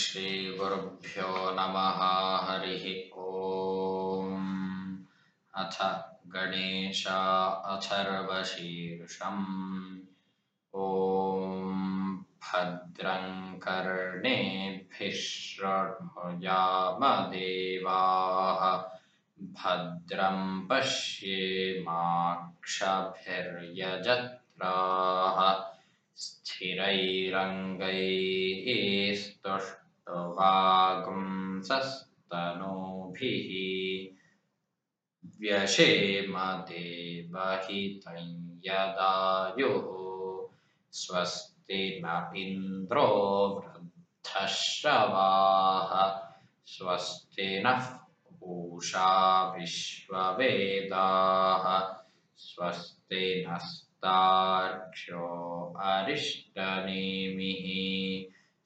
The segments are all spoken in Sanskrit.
श्रीगुरुभ्यो नमः हरिः ॐ अथ गणेशा अथर्वशीर्षम्। ॐ भद्रं कर्णेभिः शृणुयामदेवाः भद्रं पश्येमाक्षभिर्यजत्राः स्थिरैरङ्गैस्तुष्टुवागुंसस्तनूभिः व्यशेमदेवहितं यदायुः स्वस्ति न इन्द्रो वृद्धश्रवाः। स्वस्ति नः पूषा विश्ववेदाः। स्वस्ति नस्तार्क्ष्यो अरिष्टनेमिः।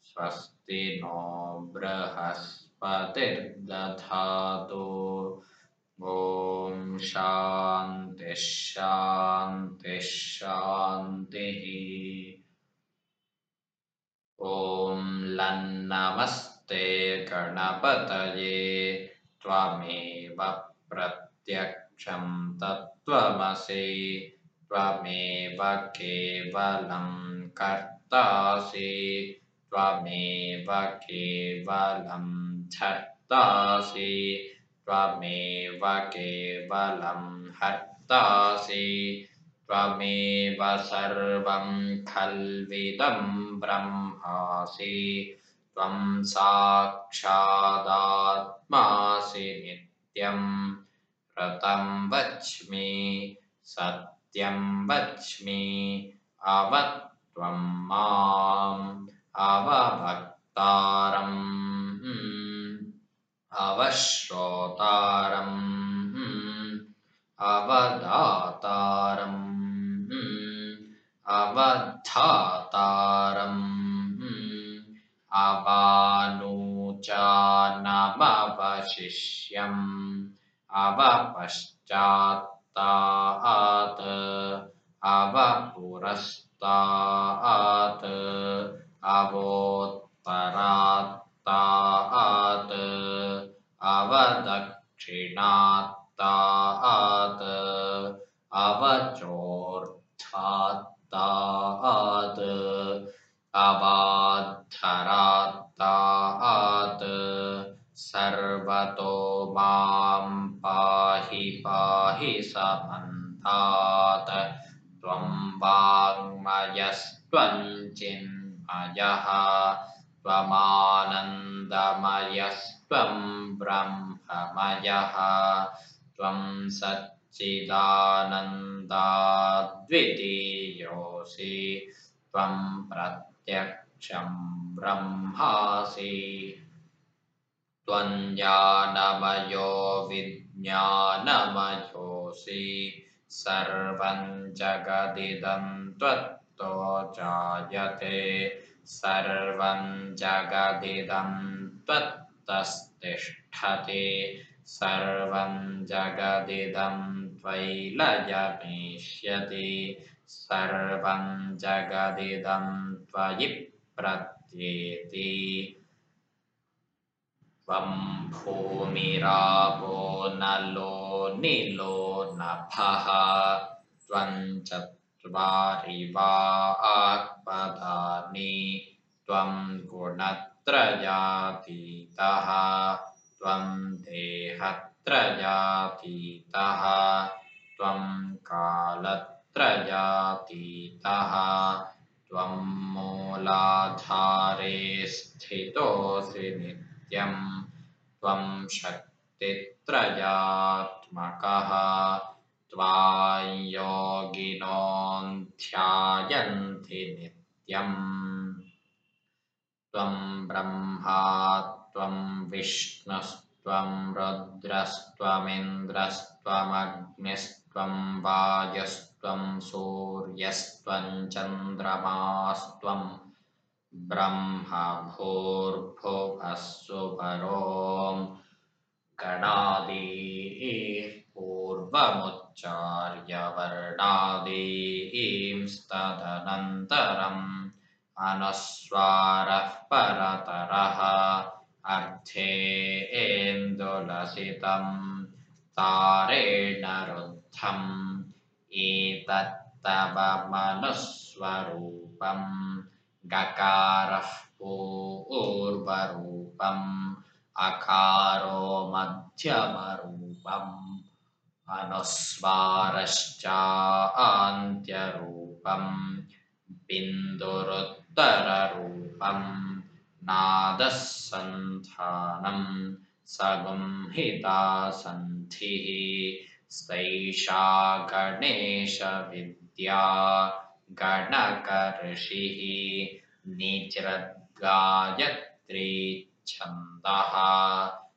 स्वस्ति बृहस्पतिर्दधातु। ॐ शान्तिः शान्तिः शान्तिः। ॐ लन्नमस्ते गणपतये त्वमेव प्रत्यक्षं तत्त्वमसि त्वमेव केवलं कर्तासि त्वमेव केवलं धर्तासि त्वमेव केवलं हर्तासि त्वमेव सर्वं खल्विदं ब्रह्मासि त्वं साक्षादात्मासि नित्यं व्रतं वच्मि सत्यं वच्मि अवत्वं माम् अवभक्तारम्। अवश्रोतारम्। अवदातारम्। अवधातारम्। अवानूचानमवशिष्यम्। अवपश्चात्तात्। अवपुरस्तात् अवोत्तरात्तात् अवदक्षिणात्तात् अवचोर्ध्वात्तात् अवाद्धरात्तात् सर्वतो मां पाहि पाहि समन्तात् त्वं वाङ्मयस्त्वं चिन्मयः त्वमानन्दमयस्त्वं ब्रह्ममयः त्वं सच्चिदानन्दाद्वितीयोऽसि त्वं प्रत्यक्षं ब्रह्मासि त्वञ्ज्ञानमयो विज्ञानमयोऽसि सर्वं जगदिदं त्वत्तो जायते सर्वं जगदिदं त्वत्तस्तिष्ठति। सर्वं जगदिदं त्वयि लयमेष्यति सर्वं जगदिदं त्वयि प्रत्येति त्वं भूमिरापो नलो निलो नभः। त्वं चत्वारि वा आत्पदानि त्वं गुणत्रयातीतः त्वं देहत्रयातीतः त्वं कालत्रयातीतः त्वं मूलाधारे स्थितोऽसि नित्यं त्वं शक्तित्रयात्मकः योगिनोऽध्यायन्ति नित्यम्। त्वं ब्रह्मा त्वं विष्णुस्त्वं रुद्रस्त्वमिन्द्रस्त्वमग्निस्त्वं वायुस्त्वं सूर्यस्त्वं चन्द्रमास्त्वं ब्रह्म भूर्भुवस्सुपरों गणादीः पूर्वमुच्चार्यवर्णादींस्तदनन्तरम् अनुस्वारः परतरः। अर्थेन्दुलसितं तारेण रुद्धम्। एतत्तव मनुस्वरूपम् गकारः पूर्वरूपम्। अकारो मध्यमरूपम् अनुस्वारश्चान्त्यरूपम् बिन्दुरुत्तररूपम् नादः सन्धानम् सगुंहिता सन्धिः सैषा गणेशविद्या गणकऋषिः निजृद्गायत्री छन्दः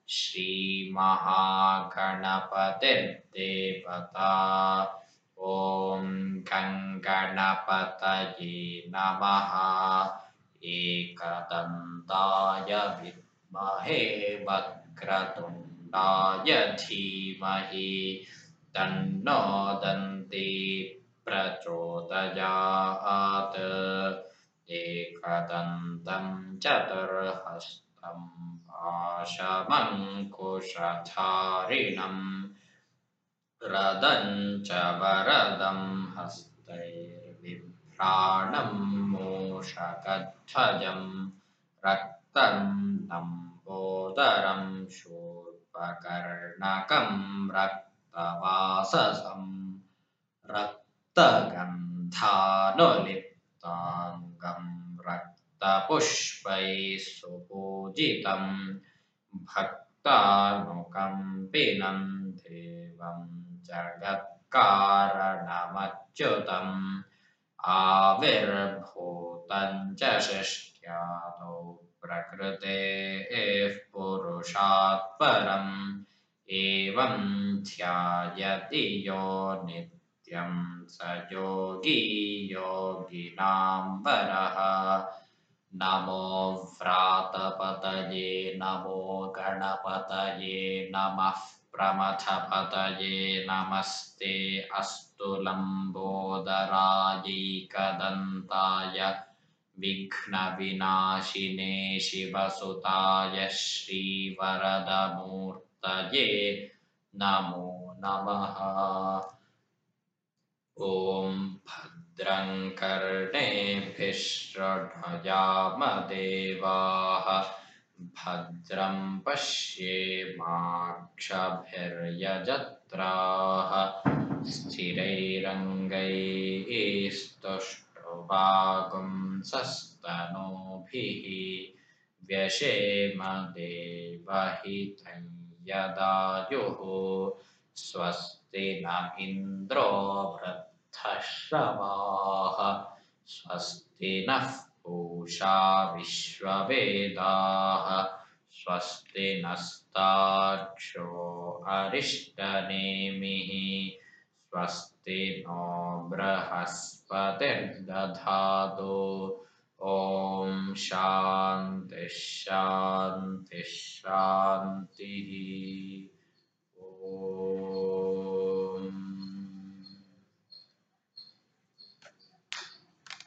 श्रीमहागणपतिर्देवता। ॐ गङ्गणपतये नमः। एकदन्ताय विद्महे वक्रतुण्डाय धीमहि। तन्नो दन्ति प्रचोदयात्। एकदन्तं चतुर्हस्तम् पाशमङ्कुशधारिणम् रदं च वरदं हस्तैर्बिभ्राणं मूषकध्वजं रक्तं लम्बोदरं शूर्पकर्णकं रक्तवाससं रक्तगन्धानुलिप्ताङ्गं रक्तपुष्पैः सुपूजितं भक्तानुकम्पिनं देवं जगत्कारणमच्युतम् आविर्भूतं च शिष्ट्यादौ प्रकृतेः पुरुषात् परम् एवं ध्यायति यो नित्यं स योगी योगिनां वरः नमो व्रातपतये नमो गणपतये नमः प्रमथपतये नमस्ते अस्तु लम्बोदरायैकदन्ताय विघ्नविनाशिने शिवसुताय श्रीवरदमूर्तये नमो नमः। ॐ भद्रं कर्णेभिः शृणुयामदेवाः भद्रं पश्येमाक्षभिर्यजत्राः स्थिरैरङ्गैस्तुष्टुवागुंसस्तनूभिः व्यशेमदेवहितं यदायुः स्वस्ति न इन्द्रो वृद्धश्रवाः स्वस्ति नः पूषा विश्ववेदाः। स्वस्ति नस्ताक्षो अरिष्टनेमिः। स्वस्ति नो बृहस्पतिर्दधातु। ॐ शान्तिः शान्तिः शान्तिः। ओ